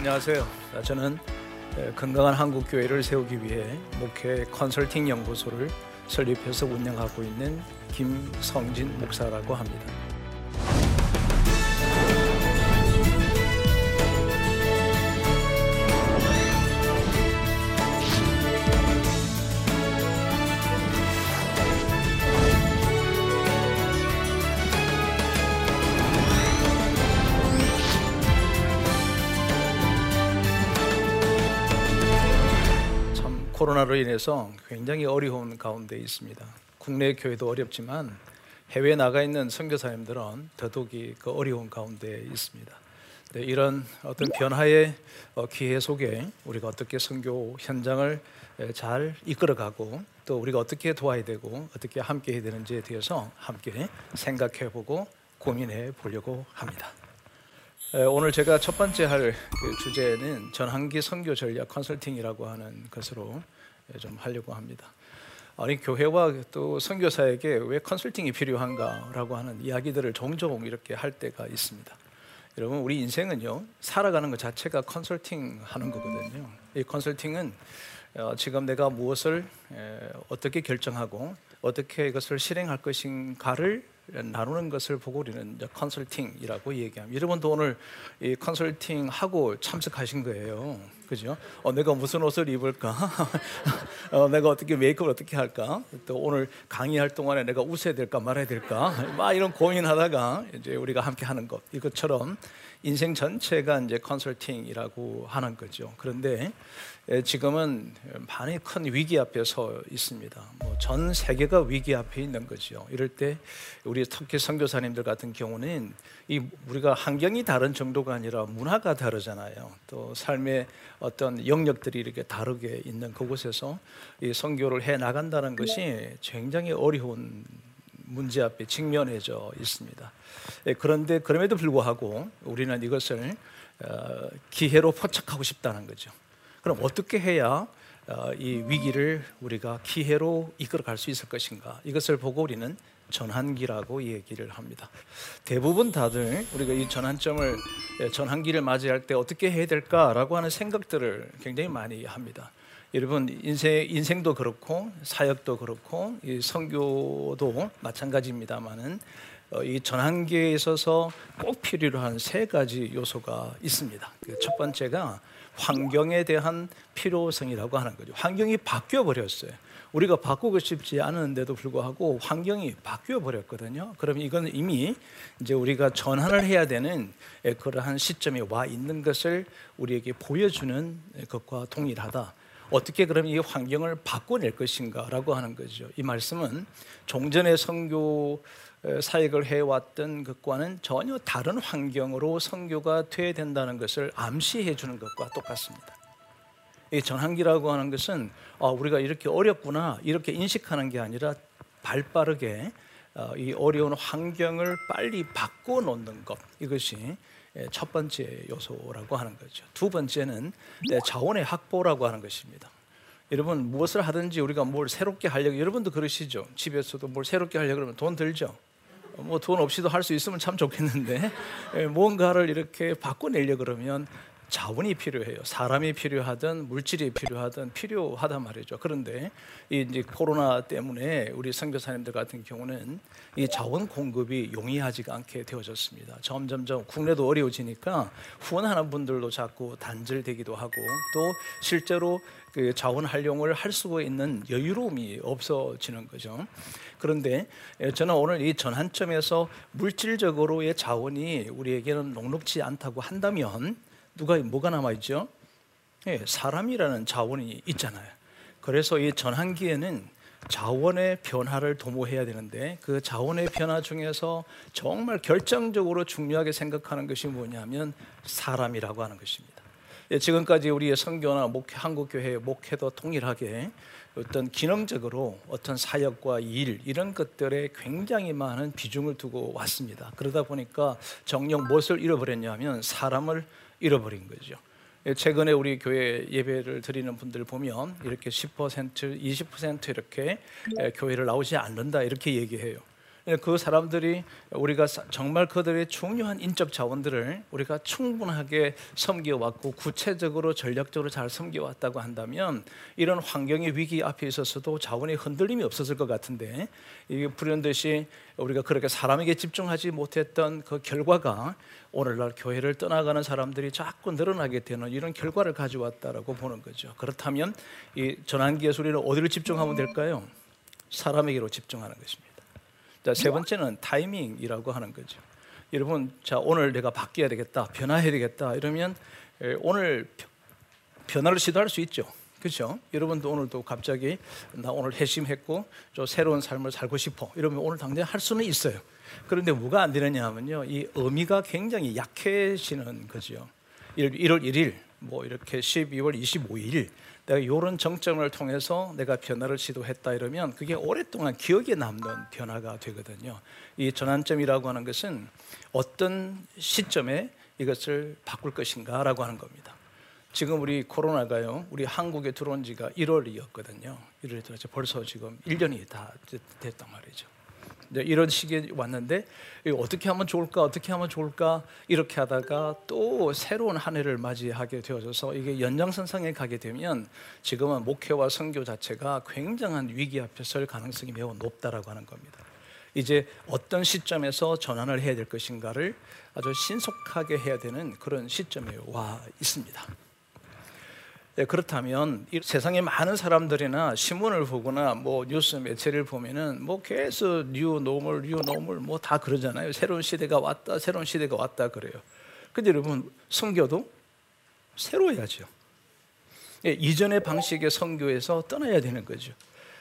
안녕하세요. 저는 건강한 한국 교회를 세우기 위해 목회 컨설팅 연구소를 설립해서 운영하고 있는 김성진 목사라고 합니다. 코로나로 인해서 굉장히 어려운 가운데 있습니다. 국내 교회도 어렵지만 해외 나가 있는 선교사님들은 더더욱이 그 어려운 가운데 있습니다. 네, 이런 어떤 변화의 어, 기회 속에 우리가 어떻게 선교 현장을 잘 이끌어가고 또 우리가 어떻게 도와야 되고 어떻게 함께 해야 되는지에 대해서 함께 생각해보고 고민해 보려고 합니다. 오늘 제가 첫 번째 할그 주제는 전환기 선교 전략 컨설팅이라고 하는 것으로 좀 하려고 합니다. 아니 교회와 또 선교사에게 왜 컨설팅이 필요한가라고 하는 이야기들을 종종 이렇게 할 때가 있습니다. 여러분 우리 인생은요 살아가는 것 자체가 컨설팅 하는 거거든요. 이 컨설팅은 어, 지금 내가 무엇을 어떻게 결정하고 어떻게 이것을 실행할 것인가를 나누는 것을 보고 우리는 컨설팅이라고 얘기합니다. 여러분도 오늘 이 컨설팅 하고 참석하신 거예요. 그죠? 어, 내가 무슨 옷을 입을까? 어, 내가 어떻게 메이크업을 어떻게 할까? 또 오늘 강의할 동안에 내가 웃어야 될까 말아야 될까? 막 이런 고민하다가 이제 우리가 함께 하는 것 이것처럼 인생 전체가 이제 컨설팅이라고 하는 거죠. 그런데 지금은 많이 큰 위기 앞에 서 있습니다. 뭐 전 세계가 위기 앞에 있는 거죠. 이럴 때 우리 특히 선교사님들 같은 경우는 이 우리가 환경이 다른 정도가 아니라 문화가 다르잖아요. 또 삶의 어떤 영역들이 이렇게 다르게 있는 그곳에서 이 선교를 해 나간다는 것이 굉장히 어려운 문제 앞에 직면해져 있습니다. 예, 그런데 그럼에도 불구하고 우리는 이것을 어, 기회로 포착하고 싶다는 거죠. 그럼 어떻게 해야 어, 이 위기를 우리가 기회로 이끌어갈 수 있을 것인가? 이것을 보고 우리는 전환기라고 얘기를 합니다. 대부분 다들 우리가 이 전환점을 예, 전환기를 맞이할 때 어떻게 해야 될까라고 하는 생각들을 굉장히 많이 합니다. 여러분 인생 인생도 그렇고 사역도 그렇고 이 선교도 마찬가지입니다만은 어, 이 전환기에 있어서 꼭 필요로 한 세 가지 요소가 있습니다. 그첫 번째가 환경에 대한 필요성이라고 하는 거죠. 환경이 바뀌어 버렸어요. 우리가 바꾸고 싶지 않은데도 불구하고 환경이 바뀌어 버렸거든요. 그럼 이건 이미 이제 우리가 전환을 해야 되는 그러한 시점에 와 있는 것을 우리에게 보여주는 것과 동일하다. 어떻게 그럼 이 환경을 바꿔낼 것인가라고 하는 거죠. 이 말씀은 종전의 선교 사역을 해왔던 것과는 전혀 다른 환경으로 선교가 돼야 된다는 것을 암시해 주는 것과 똑같습니다. 이 전환기라고 하는 것은 아, 우리가 이렇게 어렵구나 이렇게 인식하는 게 아니라 발빠르게 어, 이 어려운 환경을 빨리 바꿔놓는 것 이것이 첫 번째 요소라고 하는 거죠. 두 번째는 자원의 확보라고 하는 것입니다. 여러분 무엇을 하든지 우리가 뭘 새롭게 하려고 여러분도 그러시죠. 집에서도 뭘 새롭게 하려고 그러면 돈 들죠. 뭐 돈 없이도 할 수 있으면 참 좋겠는데 뭔가를 이렇게 바꿔내려 그러면 자원이 필요해요. 사람이 필요하든 물질이 필요하든 필요하단 말이죠. 그런데 이 이제 코로나 때문에 우리 선교사님들 같은 경우는 이 자원 공급이 용이하지가 않게 되어졌습니다. 점점점 국내도 어려워지니까 후원하는 분들도 자꾸 단절되기도 하고 또 실제로 그 자원 활용을 할 수 있는 여유로움이 없어지는 거죠. 그런데 저는 오늘 이 전환점에서 물질적으로의 자원이 우리에게는 녹록지 않다고 한다면 누가 뭐가 남아 있죠? 예, 사람이라는 자원이 있잖아요. 그래서 이 전환기에는 자원의 변화를 도모해야 되는데 그 자원의 변화 중에서 정말 결정적으로 중요하게 생각하는 것이 뭐냐면 사람이라고 하는 것입니다. 예, 지금까지 우리의 선교나 목회, 한국교회 목회도 동일하게 어떤 기능적으로 어떤 사역과 일 이런 것들에 굉장히 많은 비중을 두고 왔습니다. 그러다 보니까 정녕 무엇을 잃어버렸냐면 사람을 잃어버린 거죠. 예, 최근에 우리 교회 예배를 드리는 분들 보면 이렇게 10% 20% 이렇게 예, 교회를 나오지 않는다 이렇게 얘기해요. 그 사람들이 우리가 정말 그들의 중요한 인적 자원들을 우리가 충분하게 섬겨왔고 구체적으로 전략적으로 잘 섬겨왔다고 한다면 이런 환경의 위기 앞에 있어서도 자원의 흔들림이 없었을 것 같은데 이게 불현듯이 우리가 그렇게 사람에게 집중하지 못했던 그 결과가 오늘날 교회를 떠나가는 사람들이 자꾸 늘어나게 되는 이런 결과를 가져왔다라고 보는 거죠. 그렇다면 이 전환기의 소리를 어디를 집중하면 될까요? 사람에게로 집중하는 것입니다. 자, 세 번째는 타이밍이라고 하는 거죠. 여러분, 자 오늘 내가 바뀌어야 되겠다, 변화해야 되겠다 이러면 오늘 변화를 시도할 수 있죠. 그렇죠? 여러분도 오늘도 갑자기 나 오늘 회심했고 저 새로운 삶을 살고 싶어 이러면 오늘 당장 할 수는 있어요. 그런데 뭐가 안 되느냐 하면요, 이 의미가 굉장히 약해지는 거죠. 1월 1일, 뭐 이렇게 12월 25일 내가 이런 정점을 통해서 내가 변화를 시도했다 이러면 그게 오랫동안 기억에 남는 변화가 되거든요. 이 전환점이라고 하는 것은 어떤 시점에 이것을 바꿀 것인가라고 하는 겁니다. 지금 우리 코로나가요, 우리 한국에 들어온 지가 1월이었거든요. 1월이 들어서 벌써 지금 1년이 다 됐단 말이죠. 이런 시기에 왔는데 어떻게 하면 좋을까 어떻게 하면 좋을까 이렇게 하다가 또 새로운 한 해를 맞이하게 되어져서 이게 연장선상에 가게 되면 지금은 목회와 선교 자체가 굉장한 위기 앞에 설 가능성이 매우 높다라고 하는 겁니다. 이제 어떤 시점에서 전환을 해야 될 것인가를 아주 신속하게 해야 되는 그런 시점에 와 있습니다. 네, 그렇다면 세상에 많은 사람들이나 신문을 보거나 뭐 뉴스 매체를 보면은 뭐 계속 new normal new normal 뭐 다 그러잖아요. 새로운 시대가 왔다, 새로운 시대가 왔다 그래요. 근데 여러분 선교도 새로 해야죠. 예, 이전의 방식의 선교에서 떠나야 되는 거죠.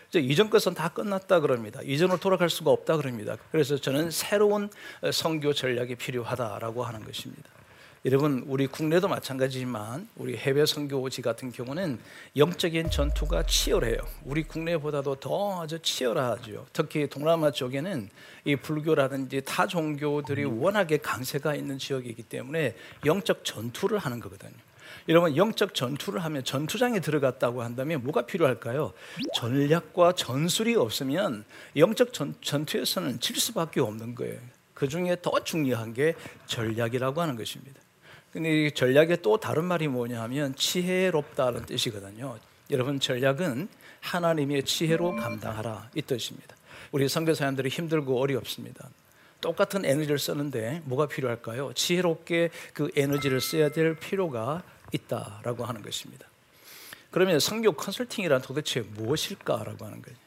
이제 이전 것은 다 끝났다 그럽니다. 이전으로 돌아갈 수가 없다 그럽니다. 그래서 저는 새로운 성교 전략이 필요하다라고 하는 것입니다. 여러분 우리 국내도 마찬가지지만 우리 해외 선교지 같은 경우는 영적인 전투가 치열해요. 우리 국내보다도 더 아주 치열하죠. 특히 동남아 쪽에는 이 불교라든지 타 종교들이 워낙에 강세가 있는 지역이기 때문에 영적 전투를 하는 거거든요. 여러분 영적 전투를 하면 전투장에 들어갔다고 한다면 뭐가 필요할까요? 전략과 전술이 없으면 영적 전, 전투에서는 질 수밖에 없는 거예요. 그 중에 더 중요한 게 전략이라고 하는 것입니다. 근데 이 전략의 또 다른 말이 뭐냐면 지혜롭다는 뜻이거든요. 여러분 전략은 하나님의 지혜로 감당하라 이 뜻입니다. 우리 선교사님들이 힘들고 어렵습니다. 똑같은 에너지를 쓰는데 뭐가 필요할까요? 지혜롭게 그 에너지를 써야 될 필요가 있다라고 하는 것입니다. 그러면 성교 컨설팅이란 도대체 무엇일까라고 하는 거예요.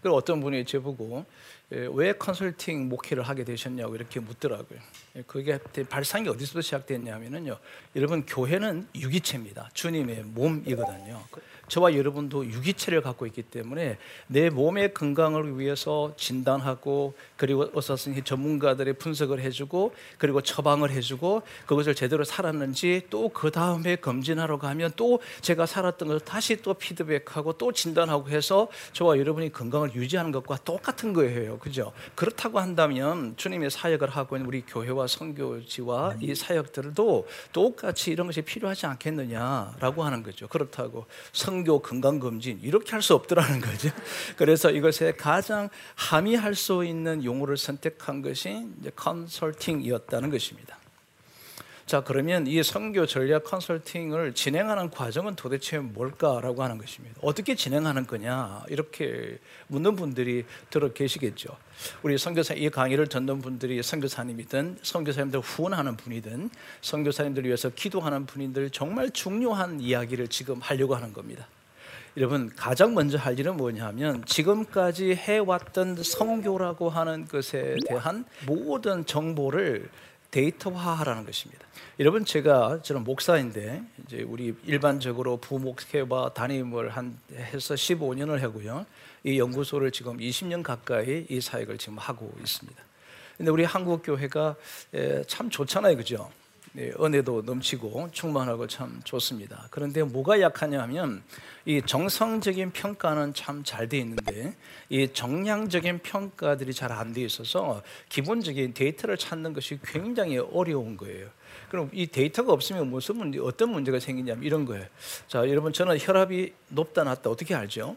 그리고 어떤 분이 제보고 예, 왜 컨설팅 목회를 하게 되셨냐고 이렇게 묻더라고요. 예, 그게 발상이 어디서 시작됐냐면요. 여러분 교회는 유기체입니다. 주님의 몸이거든요. 저와 여러분도 유기체를 갖고 있기 때문에 내 몸의 건강을 위해서 진단하고 그리고 의사선생 전문가들의 분석을 해주고 그리고 처방을 해주고 그것을 제대로 살았는지 또 그 다음에 검진하러 가면 또 제가 살았던 것을 다시 또 피드백하고 또 진단하고 해서 저와 여러분이 건강을 유지하는 것과 똑같은 거예요. 그죠? 그렇다고 한다면 주님의 사역을 하고 있는 우리 교회와 선교지와 이 사역들도 똑같이 이런 것이 필요하지 않겠느냐라고 하는 거죠. 그렇다고 성교 건강 검진 이렇게 할 수 없더라는 거죠. 그래서 이것에 가장 함의할 수 있는 용어를 선택한 것이 컨설팅이었다는 것입니다. 자, 그러면 이 선교 전략 컨설팅을 진행하는 과정은 도대체 뭘까라고 하는 것입니다. 어떻게 진행하는 거냐? 이렇게 묻는 분들이 들어 계시겠죠. 우리 선교사 이 강의를 듣는 분들이 선교사님이든 선교사님들 후원하는 분이든 선교사님들 위해서 기도하는 분들 정말 중요한 이야기를 지금 하려고 하는 겁니다. 여러분 가장 먼저 할 일은 뭐냐면 지금까지 해왔던 성교라고 하는 것에 대한 모든 정보를 데이터화하라는 것입니다. 여러분 제가 저는 목사인데 이제 우리 일반적으로 부목회와 담임을 한 해서 15년을 하고요. 이 연구소를 지금 20년 가까이 이 사역을 지금 하고 있습니다. 근데 우리 한국 교회가 참 좋잖아요, 그죠? 네, 은혜도 넘치고 충만하고 참 좋습니다. 그런데 뭐가 약하냐면 이 정성적인 평가는 참 잘 돼 있는데 이 정량적인 평가들이 잘 안 돼 있어서 기본적인 데이터를 찾는 것이 굉장히 어려운 거예요. 그럼 이 데이터가 없으면 무슨 문제, 어떤 문제가 생기냐면 이런 거예요. 자, 여러분 저는 혈압이 높다 낮다 어떻게 알죠?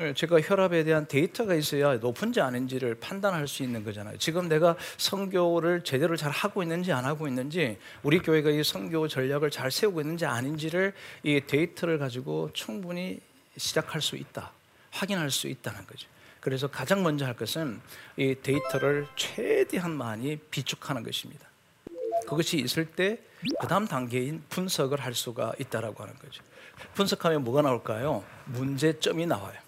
예, 제가 혈압에 대한 데이터가 있어야 높은지 아닌지를 판단할 수 있는 거잖아요. 지금 내가 성교를 제대로 잘 하고 있는지 안 하고 있는지 우리 교회가 이 성교 전략을 잘 세우고 있는지 아닌지를 이 데이터를 가지고 충분히 시작할 수 있다. 확인할 수 있다는 거죠. 그래서 가장 먼저 할 것은 이 데이터를 최대한 많이 비축하는 것입니다. 그것이 있을 때 그다음 단계인 분석을 할 수가 있다라고 하는 거죠. 분석하면 뭐가 나올까요? 문제점이 나와요.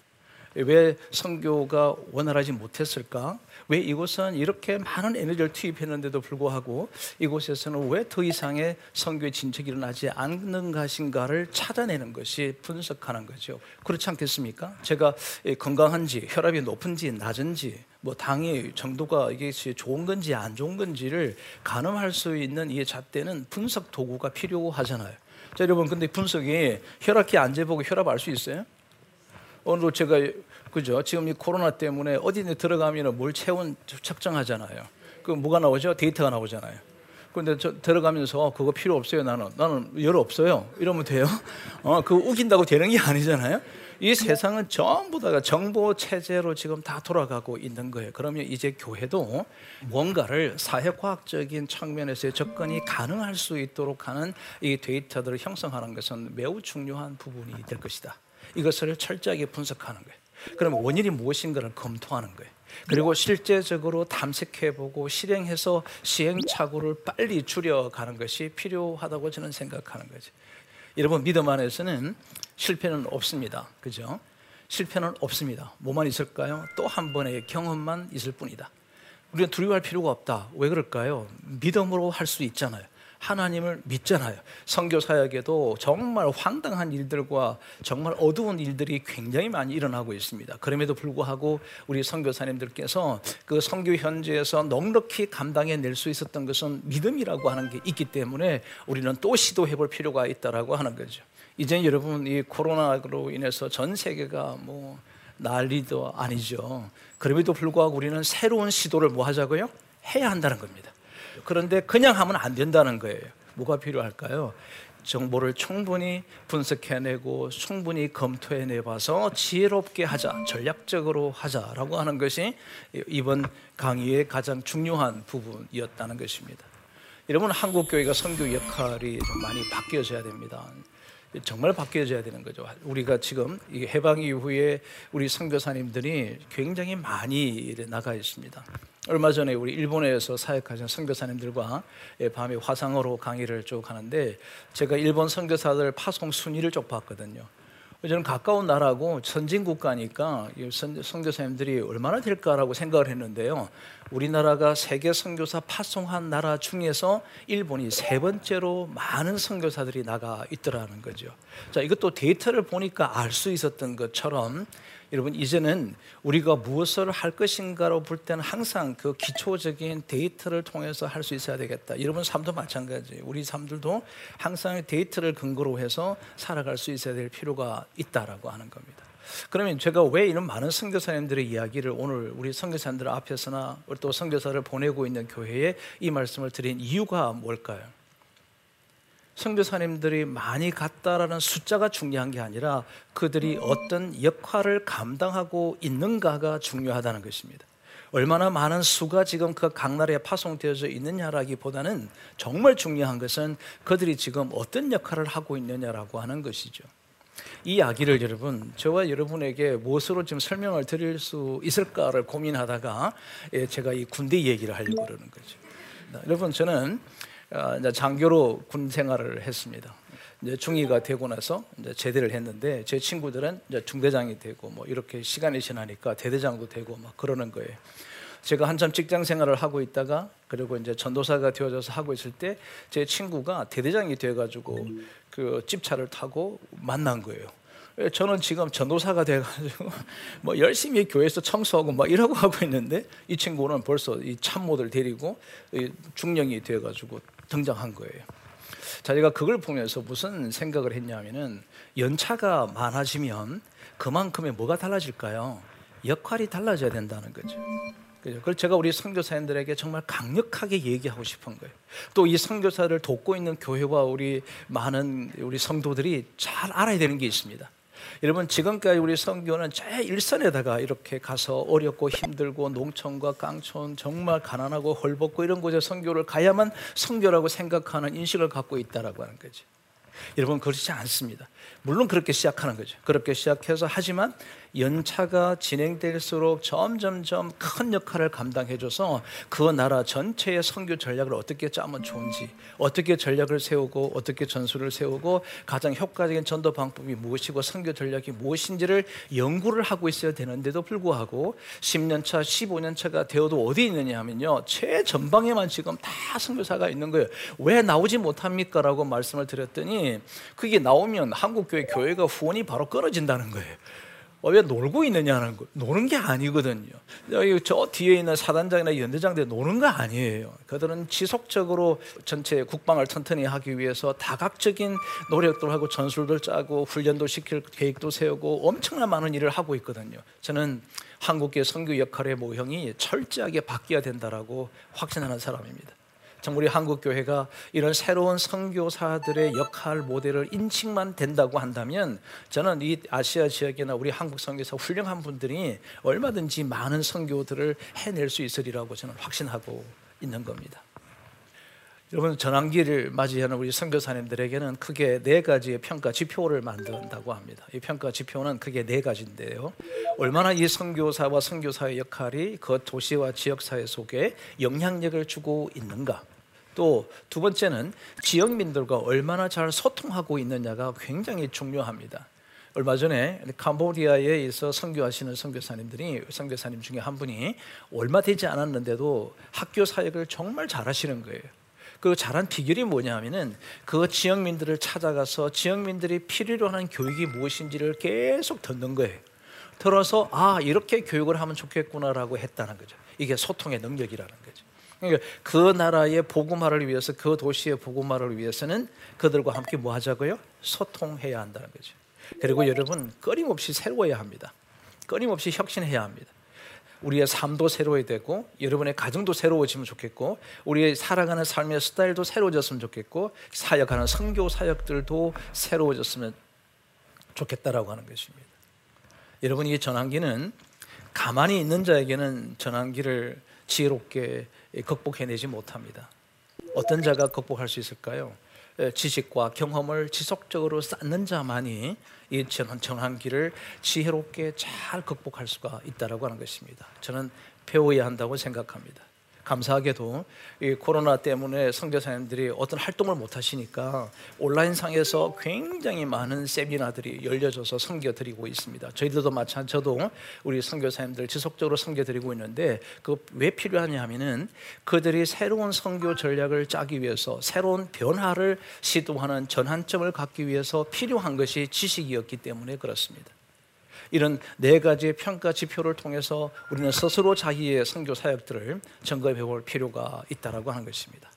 왜 선교가 원활하지 못했을까? 왜 이곳은 이렇게 많은 에너지를 투입했는데도 불구하고 이곳에서는 왜 더 이상의 선교의 진척이 일어나지 않는 것인가를 찾아내는 것이 분석하는 거죠. 그렇지 않겠습니까? 제가 건강한지, 혈압이 높은지, 낮은지, 뭐 당의 정도가 이게 좋은 건지 안 좋은 건지를 가늠할 수 있는 이 잣대는 분석 도구가 필요하잖아요. 자, 여러분, 근데 분석이 혈압기 안 재보고 혈압 알 수 있어요? 오늘 제가 그죠? 지금 이 코로나 때문에 어디에 들어가면 뭘 체온 측정하잖아요. 그 뭐가 나오죠? 데이터가 나오잖아요. 근데 저 들어가면서 그거 필요 없어요. 나는 나는 열 없어요. 이러면 돼요? 어, 그 우긴다고 되는 게 아니잖아요. 이 세상은 전부 다가 정보 체제로 지금 다 돌아가고 있는 거예요. 그러면 이제 교회도 뭔가를 사회과학적인 측면에서의 접근이 가능할 수 있도록 하는 이 데이터들을 형성하는 것은 매우 중요한 부분이 될 것이다. 이것을 철저하게 분석하는 거예요. 그럼 원인이 무엇인가를 검토하는 거예요. 그리고 실제적으로 탐색해보고 실행해서 시행착오를 빨리 줄여가는 것이 필요하다고 저는 생각하는 거죠. 여러분 믿음 안에서는 실패는 없습니다. 그죠? 실패는 없습니다. 뭐만 있을까요? 또 한 번의 경험만 있을 뿐이다. 우리는 두려워할 필요가 없다. 왜 그럴까요? 믿음으로 할 수 있잖아요. 하나님을 믿잖아요. 선교 사역에도 정말 황당한 일들과 정말 어두운 일들이 굉장히 많이 일어나고 있습니다. 그럼에도 불구하고 우리 선교사님들께서 그 선교 현지에서 넉넉히 감당해 낼 수 있었던 것은 믿음이라고 하는 게 있기 때문에 우리는 또 시도해 볼 필요가 있다라고 하는 거죠. 이제 여러분 이 코로나로 인해서 전 세계가 뭐 난리도 아니죠. 그럼에도 불구하고 우리는 새로운 시도를 뭐 하자고요? 해야 한다는 겁니다. 그런데 그냥 하면 안 된다는 거예요. 뭐가 필요할까요? 정보를 충분히 분석해내고 충분히 검토해내봐서 지혜롭게 하자, 전략적으로 하자라고 하는 것이 이번 강의의 가장 중요한 부분이었다는 것입니다. 여러분 한국 교회가 선교 역할이 좀 많이 바뀌어져야 됩니다. 정말 바뀌어져야 되는 거죠. 우리가 지금 해방 이후에 우리 선교사님들이 굉장히 많이 나가 있습니다. 얼마 전에 우리 일본에서 사역하신 선교사님들과 예, 밤에 화상으로 강의를 쭉 하는데 제가 일본 선교사들 파송 순위를 쭉 봤거든요. 저는 가까운 나라고 선진 국가니까 선교사님들이 얼마나 될까라고 생각을 했는데요. 우리나라가 세계 선교사 파송한 나라 중에서 일본이 세 번째로 많은 선교사들이 나가 있더라는 거죠. 자, 이것도 데이터를 보니까 알 수 있었던 것처럼 여러분 이제는 우리가 무엇을 할 것인가로 볼 때는 항상 그 기초적인 데이터를 통해서 할 수 있어야 되겠다. 여러분 삶도 마찬가지. 우리 삶들도 항상 데이터를 근거로 해서 살아갈 수 있어야 될 필요가 있다라고 하는 겁니다. 그러면 제가 왜 이런 많은 선교사님들의 이야기를 오늘 우리 선교사님들 앞에서나 또 선교사를 보내고 있는 교회에 이 말씀을 드린 이유가 뭘까요? 선교사님들이 많이 갔다라는 숫자가 중요한 게 아니라 그들이 어떤 역할을 감당하고 있는가가 중요하다는 것입니다. 얼마나 많은 수가 지금 그 각 나라에 파송되어져 있느냐라기보다는 정말 중요한 것은 그들이 지금 어떤 역할을 하고 있느냐라고 하는 것이죠. 이 이야기를 여러분 저와 여러분에게 무엇으로 좀 설명을 드릴 수 있을까를 고민하다가 예, 제가 이 군대 얘기를 하려고 그러는 거죠. 여러분 저는 어, 장교로 군 생활을 했습니다. 이제 중위가 되고 나서 이제 제대를 했는데 제 친구들은 이제 중대장이 되고 뭐 이렇게 시간이 지나니까 대대장도 되고 막 그러는 거예요. 제가 한참 직장 생활을 하고 있다가 그리고 이제 전도사가 되어져서 하고 있을 때 제 친구가 대대장이 돼가지고 그 집차를 타고 만난 거예요. 저는 지금 전도사가 돼가지고 뭐 열심히 교회에서 청소하고 막 이러고 하고 있는데 이 친구는 벌써 이 참모들 데리고 중령이 돼가지고 등장한 거예요. 자, 제가 그걸 보면서 무슨 생각을 했냐면은 연차가 많아지면 그만큼의 뭐가 달라질까요? 역할이 달라져야 된다는 거죠. 그걸 제가 우리 선교사님들에게 정말 강력하게 얘기하고 싶은 거예요. 또 이 선교사를 돕고 있는 교회와 우리 많은 우리 성도들이 잘 알아야 되는 게 있습니다. 여러분 지금까지 우리 선교는 제 일선에다가 이렇게 가서 어렵고 힘들고 농촌과 깡촌 정말 가난하고 헐벗고 이런 곳에 선교를 가야만 선교라고 생각하는 인식을 갖고 있다라고 하는 거죠. 여러분 그렇지 않습니다. 물론 그렇게 시작하는 거죠. 그렇게 시작해서 하지만 연차가 진행될수록 점점점 큰 역할을 감당해줘서 그 나라 전체의 선교 전략을 어떻게 짜면 좋은지, 어떻게 전략을 세우고 어떻게 전술을 세우고 가장 효과적인 전도 방법이 무엇이고 선교 전략이 무엇인지를 연구를 하고 있어야 되는데도 불구하고 10년 차, 15년 차가 되어도 어디 있느냐 하면요 최전방에만 지금 다 선교사가 있는 거예요. 왜 나오지 못합니까?라고 말씀을 드렸더니 그게 나오면 한국 교회 교회가 후원이 바로 끊어진다는 거예요. 어, 왜 놀고 있느냐는 거 노는 게 아니거든요. 여기 저 뒤에 있는 사단장이나 연대장들 노는 거 아니에요. 그들은 지속적으로 전체 국방을 튼튼히 하기 위해서 다각적인 노력도 하고 전술도 짜고 훈련도 시킬 계획도 세우고 엄청난 많은 일을 하고 있거든요. 저는 한국의 선교 역할의 모형이 철저하게 바뀌어야 된다라고 확신하는 사람입니다. 참 우리 한국 교회가 이런 새로운 선교사들의 역할 모델을 인식만 된다고 한다면 저는 이 아시아 지역이나 우리 한국 선교사 훌륭한 분들이 얼마든지 많은 선교들을 해낼 수 있으리라고 저는 확신하고 있는 겁니다. 여러분 전환기를 맞이하는 우리 선교사님들에게는 크게 네 가지의 평가 지표를 만든다고 합니다. 이 평가 지표는 크게 네 가지인데요. 얼마나 이 선교사와 선교사의 역할이 그 도시와 지역 사회 속에 영향력을 주고 있는가. 또 두 번째는 지역민들과 얼마나 잘 소통하고 있느냐가 굉장히 중요합니다. 얼마 전에 캄보디아에 있어 선교하시는 선교사님들이 선교사님 중에 한 분이 얼마 되지 않았는데도 학교 사역을 정말 잘하시는 거예요. 그 잘한 비결이 뭐냐면은 그 지역민들을 찾아가서 지역민들이 필요로 하는 교육이 무엇인지를 계속 듣는 거예요. 들어서 아 이렇게 교육을 하면 좋겠구나라고 했다는 거죠. 이게 소통의 능력이라는 거죠. 그러니까 그 나라의 복음화를 위해서 그 도시의 복음화를 위해서는 그들과 함께 뭐 하자고요? 소통해야 한다는 거죠. 그리고 여러분 끊임없이 새로워야 합니다. 끊임없이 혁신해야 합니다. 우리의 삶도 새로워야 되고 여러분의 가정도 새로워지면 좋겠고 우리의 살아가는 삶의 스타일도 새로워졌으면 좋겠고 사역하는 선교 사역들도 새로워졌으면 좋겠다라고 하는 것입니다. 여러분 이 전환기는 가만히 있는 자에게는 전환기를 지혜롭게 극복해내지 못합니다. 어떤 자가 극복할 수 있을까요? 지식과 경험을 지속적으로 쌓는 자만이 이 전환기를 지혜롭게 잘 극복할 수가 있다라고 하는 것입니다. 저는 배워야 한다고 생각합니다. 감사하게도 이 코로나 때문에 선교사님들이 어떤 활동을 못 하시니까 온라인 상에서 굉장히 많은 세미나들이 열려져서 선교드리고 있습니다. 저희들도 마찬가지 저도 우리 선교사님들 지속적으로 선교드리고 있는데 그 왜 필요하냐 하면은 그들이 새로운 선교 전략을 짜기 위해서 새로운 변화를 시도하는 전환점을 갖기 위해서 필요한 것이 지식이었기 때문에 그렇습니다. 이런 네 가지의 평가 지표를 통해서 우리는 스스로 자기의 선교 사역들을 점검해 볼 필요가 있다라고 하는 것입니다.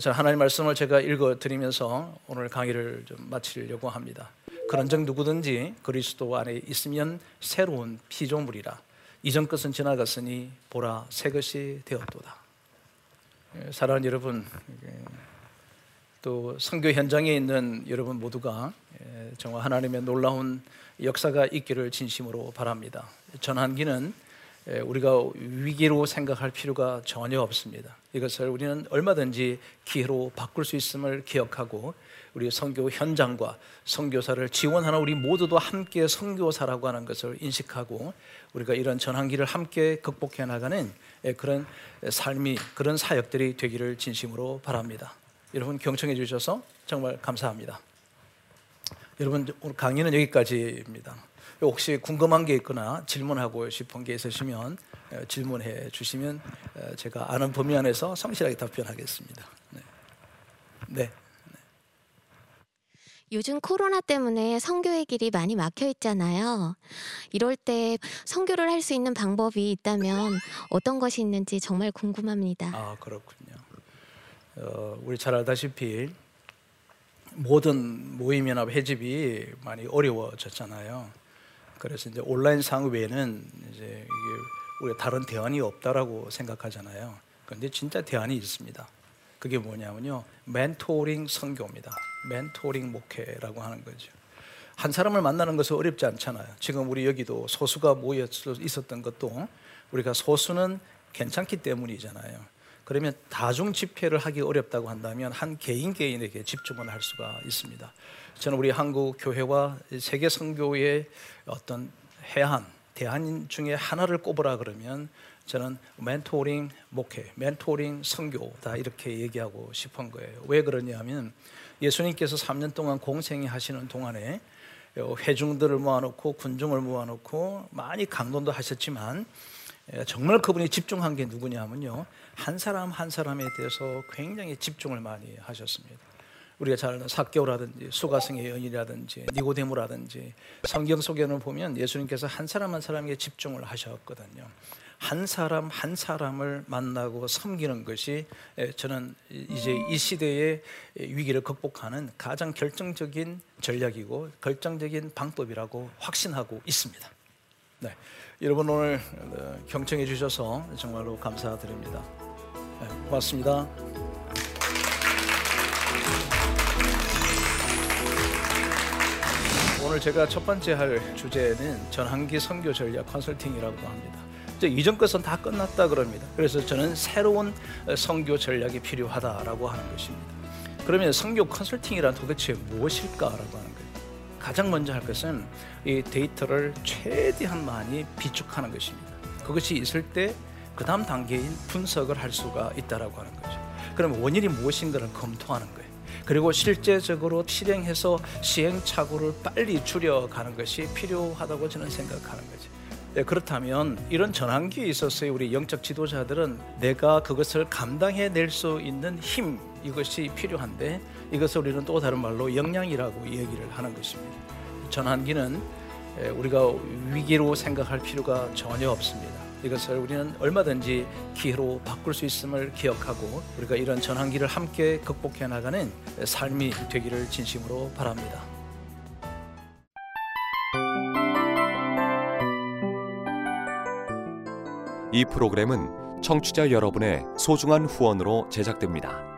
저 하나님 말씀을 제가 읽어 드리면서 오늘 강의를 좀 마치려고 합니다. 그런즉 누구든지 그리스도 안에 있으면 새로운 피조물이라 이전 것은 지나갔으니 보라 새 것이 되었도다. 예, 사랑하는 여러분, 또 선교 현장에 있는 여러분 모두가 예, 정말 하나님의 놀라운 역사가 있기를 진심으로 바랍니다. 전환기는 우리가 위기로 생각할 필요가 전혀 없습니다. 이것을 우리는 얼마든지 기회로 바꿀 수 있음을 기억하고 우리 선교 현장과 선교사를 지원하는 우리 모두도 함께 선교사라고 하는 것을 인식하고 우리가 이런 전환기를 함께 극복해 나가는 그런 삶이 그런 사역들이 되기를 진심으로 바랍니다. 여러분 경청해 주셔서 정말 감사합니다. 여러분 오늘 강의는 여기까지입니다. 혹시 궁금한 게 있거나 질문하고 싶은 게 있으시면 어, 질문해 주시면 어, 제가 아는 범위 안에서 성실하게 답변하겠습니다. 네. 네. 요즘 코로나 때문에 선교의 길이 많이 막혀 있잖아요. 이럴 때 선교를 할 수 있는 방법이 있다면 어떤 것이 있는지 정말 궁금합니다. 아 그렇군요. 어, 우리 잘 알다시피 모든 모임이나 회집이 많이 어려워졌잖아요. 그래서 이제 온라인 상 외에는 이제 이게 우리 다른 대안이 없다라고 생각하잖아요. 그런데 진짜 대안이 있습니다. 그게 뭐냐면요, 멘토링 선교입니다. 멘토링 목회라고 하는 거죠. 한 사람을 만나는 것은 어렵지 않잖아요. 지금 우리 여기도 소수가 모여 있었던 것도 우리가 소수는 괜찮기 때문이잖아요. 그러면 다중 집회를 하기 어렵다고 한다면 한 개인 개인에게 집중을 할 수가 있습니다. 저는 우리 한국 교회와 세계 선교의 어떤 해안 대안 중에 하나를 꼽으라 그러면 저는 멘토링 목회, 멘토링 선교다 이렇게 얘기하고 싶은 거예요. 왜 그러냐면 예수님께서 3년 동안 공생이 하시는 동안에 회중들을 모아놓고 군중을 모아놓고 많이 강론도 하셨지만 정말 그분이 집중한 게 누구냐면요 한 사람 한 사람에 대해서 굉장히 집중을 많이 하셨습니다. 우리가 잘 아는 사개오라든지 수가성의 여인이라든지 니고데모라든지 성경 속에는 보면 예수님께서 한 사람 한 사람에게 집중을 하셨거든요. 한 사람 한 사람을 만나고 섬기는 것이 저는 이제 이 시대의 위기를 극복하는 가장 결정적인 전략이고 결정적인 방법이라고 확신하고 있습니다. 네, 여러분 오늘 어, 경청해 주셔서 정말로 감사드립니다. 네, 고맙습니다. 오늘 제가 첫 번째 할 주제는 전환기 선교 전략 컨설팅이라고 합니다. 이전 것은 다 끝났다 그럽니다. 그래서 저는 새로운 선교 전략이 필요하다라고 하는 것입니다. 그러면 선교 컨설팅이란 도대체 무엇일까라고 하는 거예요. 가장 먼저 할 것은 이 데이터를 최대한 많이 비축하는 것입니다. 그것이 있을 때 그 다음 단계인 분석을 할 수가 있다라고 하는 거죠. 그럼 원인이 무엇인가를 검토하는 거예요. 그리고 실제적으로 실행해서 시행착오를 빨리 줄여가는 것이 필요하다고 저는 생각하는 거죠. 네, 그렇다면 이런 전환기에 있어서의 우리 영적 지도자들은 내가 그것을 감당해 수 있는 힘 이것이 필요한데 이것을 우리는 또 다른 말로 역량이라고 얘기를 하는 것입니다. 전환기는 우리가 위기로 생각할 필요가 전혀 없습니다. 이것을 우리는 얼마든지 기회로 바꿀 수 있음을 기억하고 우리가 이런 전환기를 함께 극복해 나가는 삶이 되기를 진심으로 바랍니다. 이 프로그램은 청취자 여러분의 소중한 후원으로 제작됩니다.